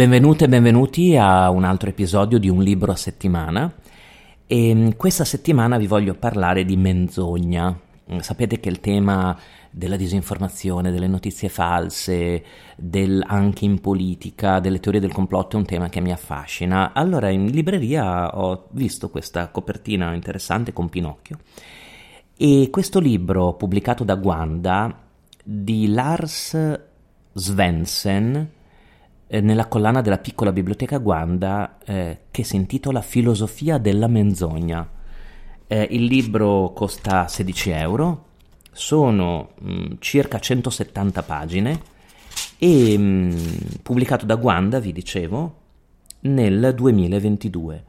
Benvenute e benvenuti a un altro episodio di Un libro a settimana. E mm, questa settimana vi voglio parlare di menzogna. Mm, sapete che il tema della disinformazione, delle notizie false, del, anche in politica, delle teorie del complotto è un tema che mi affascina. Allora in libreria ho visto questa copertina interessante con Pinocchio e questo libro pubblicato da Guanda di Lars Svensson eh, nella collana della piccola biblioteca Guanda eh, che si intitola Filosofia della menzogna. Eh, il libro costa 16 euro, sono mh, mm, circa 170 pagine e mh, mm, pubblicato da Guanda, vi dicevo, nel 2022.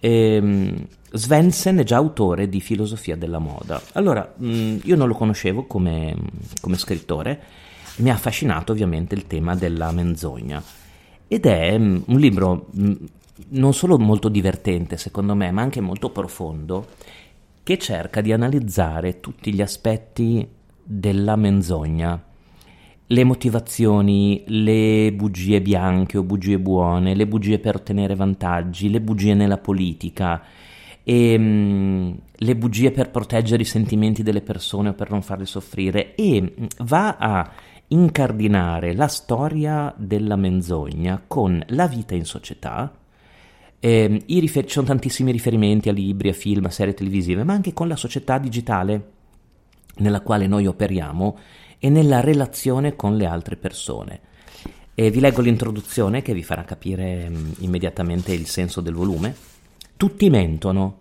E, mh, Svensson è già autore di filosofia della moda. Allora, io non lo conoscevo come, come scrittore, mi ha affascinato ovviamente il tema della menzogna. Ed è mm, un libro mm, non solo molto divertente secondo me, ma anche molto profondo, che cerca di analizzare tutti gli aspetti della menzogna, le motivazioni, le bugie bianche o bugie buone, le bugie per ottenere vantaggi, le bugie nella politica, e, um, le bugie per proteggere i sentimenti delle persone o per non farle soffrire. E mm, va a incardinare la storia della menzogna con la vita in società. Eh, rifer- ci sono tantissimi riferimenti a libri, a film, a serie televisive, ma anche con la società digitale nella quale noi operiamo e nella relazione con le altre persone. E vi leggo l'introduzione che vi farà capire mh, mm, immediatamente il senso del volume. Tutti mentono,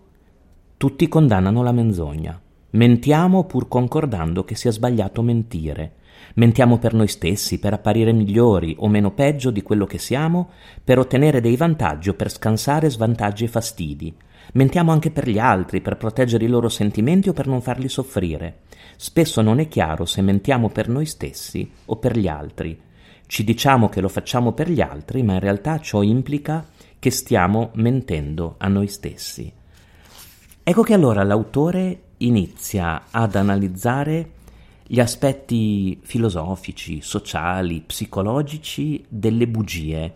tutti condannano la menzogna. Mentiamo pur concordando che sia sbagliato mentire. Mentiamo per noi stessi, per apparire migliori o meno peggio di quello che siamo, per ottenere dei vantaggi o per scansare svantaggi e fastidi. Mentiamo anche per gli altri, per proteggere i loro sentimenti o per non farli soffrire. Spesso non è chiaro se mentiamo per noi stessi o per gli altri. Ci diciamo che lo facciamo per gli altri, ma in realtà ciò implica che stiamo mentendo a noi stessi. Ecco che allora l'autore inizia ad analizzare gli aspetti filosofici, sociali, psicologici delle bugie.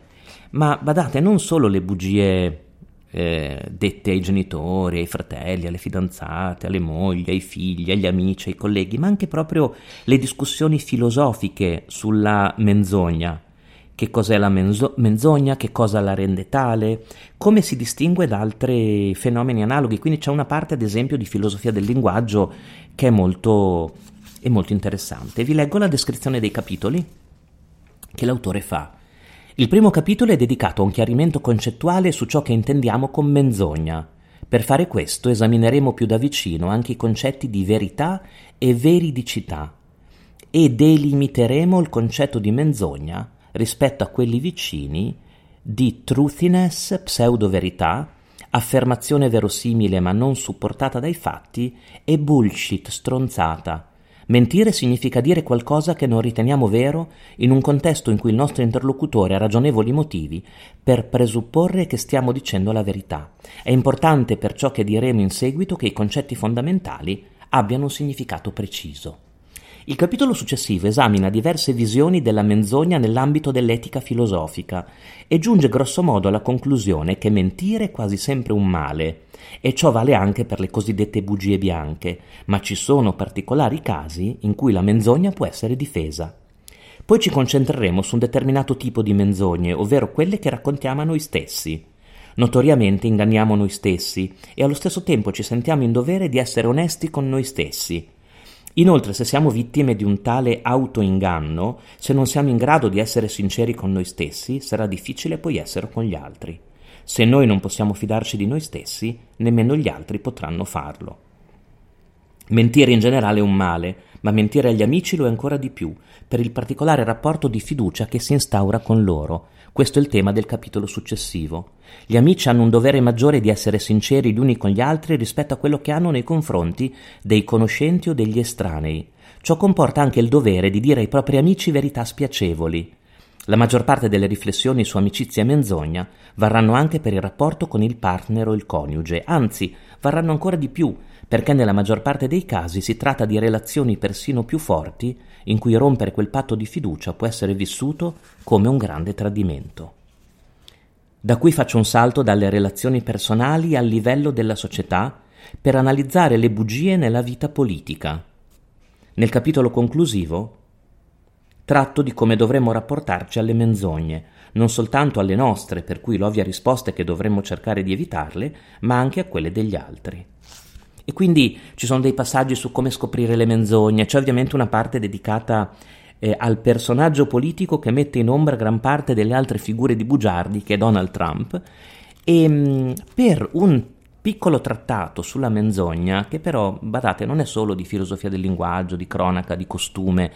Ma badate, non solo le bugie eh, dette ai genitori, ai fratelli, alle fidanzate, alle mogli, ai figli, agli amici, ai colleghi, ma anche proprio le discussioni filosofiche sulla menzogna. Che cos'è la menzo- menzogna? Che cosa la rende tale? Come si distingue da altri fenomeni analoghi? Quindi c'è una parte, ad esempio, di filosofia del linguaggio che è molto è molto interessante. Vi leggo la descrizione dei capitoli che l'autore fa. Il primo capitolo è dedicato a un chiarimento concettuale su ciò che intendiamo con menzogna. Per fare questo esamineremo più da vicino anche i concetti di verità e veridicità e delimiteremo il concetto di menzogna rispetto a quelli vicini di truthiness, pseudo-verità, affermazione verosimile ma non supportata dai fatti e bullshit, stronzata, Mentire significa dire qualcosa che non riteniamo vero in un contesto in cui il nostro interlocutore ha ragionevoli motivi per presupporre che stiamo dicendo la verità. È importante per ciò che diremo in seguito che i concetti fondamentali abbiano un significato preciso. Il capitolo successivo esamina diverse visioni della menzogna nell'ambito dell'etica filosofica e giunge grossomodo alla conclusione che mentire è quasi sempre un male, e ciò vale anche per le cosiddette bugie bianche, ma ci sono particolari casi in cui la menzogna può essere difesa. Poi ci concentreremo su un determinato tipo di menzogne, ovvero quelle che raccontiamo a noi stessi. Notoriamente inganniamo noi stessi e allo stesso tempo ci sentiamo in dovere di essere onesti con noi stessi. Inoltre, se siamo vittime di un tale autoinganno, se non siamo in grado di essere sinceri con noi stessi, sarà difficile poi essere con gli altri. Se noi non possiamo fidarci di noi stessi, nemmeno gli altri potranno farlo. Mentire in generale è un male, ma mentire agli amici lo è ancora di più, per il particolare rapporto di fiducia che si instaura con loro. Questo è il tema del capitolo successivo. Gli amici hanno un dovere maggiore di essere sinceri gli uni con gli altri rispetto a quello che hanno nei confronti dei conoscenti o degli estranei. Ciò comporta anche il dovere di dire ai propri amici verità spiacevoli. La maggior parte delle riflessioni su amicizia e menzogna varranno anche per il rapporto con il partner o il coniuge, anzi varranno ancora di più perché nella maggior parte dei casi si tratta di relazioni persino più forti in cui rompere quel patto di fiducia può essere vissuto come un grande tradimento. Da qui faccio un salto dalle relazioni personali al livello della società per analizzare le bugie nella vita politica. Nel capitolo conclusivo tratto di come dovremmo rapportarci alle menzogne, non soltanto alle nostre, per cui l'ovvia risposta è che dovremmo cercare di evitarle, ma anche a quelle degli altri. E quindi ci sono dei passaggi su come scoprire le menzogne, c'è ovviamente una parte dedicata eh, al personaggio politico che mette in ombra gran parte delle altre figure di bugiardi che è Donald Trump e mh, mm, per un piccolo trattato sulla menzogna che però, badate, non è solo di filosofia del linguaggio, di cronaca, di costume,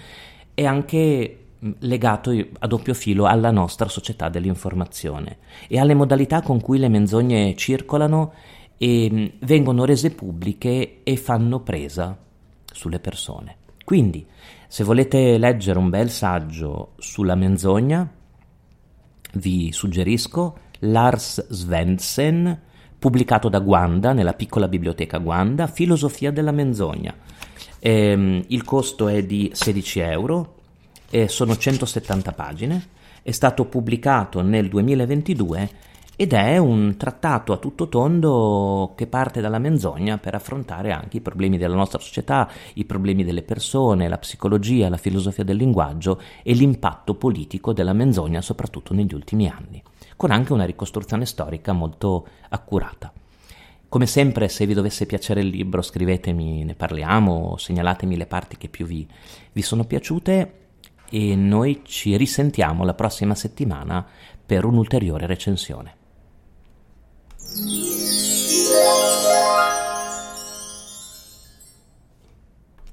è anche mm, legato a doppio filo alla nostra società dell'informazione e alle modalità con cui le menzogne circolano e mm, vengono rese pubbliche e fanno presa sulle persone. Quindi, se volete leggere un bel saggio sulla menzogna, vi suggerisco Lars Svendsen, pubblicato da Guanda, nella piccola biblioteca Guanda, Filosofia della menzogna. Ehm, il costo è di 16 euro, e sono 170 pagine, è stato pubblicato nel 2022 ed è un trattato a tutto tondo che parte dalla menzogna per affrontare anche i problemi della nostra società, i problemi delle persone, la psicologia, la filosofia del linguaggio e l'impatto politico della menzogna soprattutto negli ultimi anni, con anche una ricostruzione storica molto accurata. Come sempre, se vi dovesse piacere il libro, scrivetemi, ne parliamo, segnalatemi le parti che più vi, vi sono piaciute e noi ci risentiamo la prossima settimana per un'ulteriore recensione.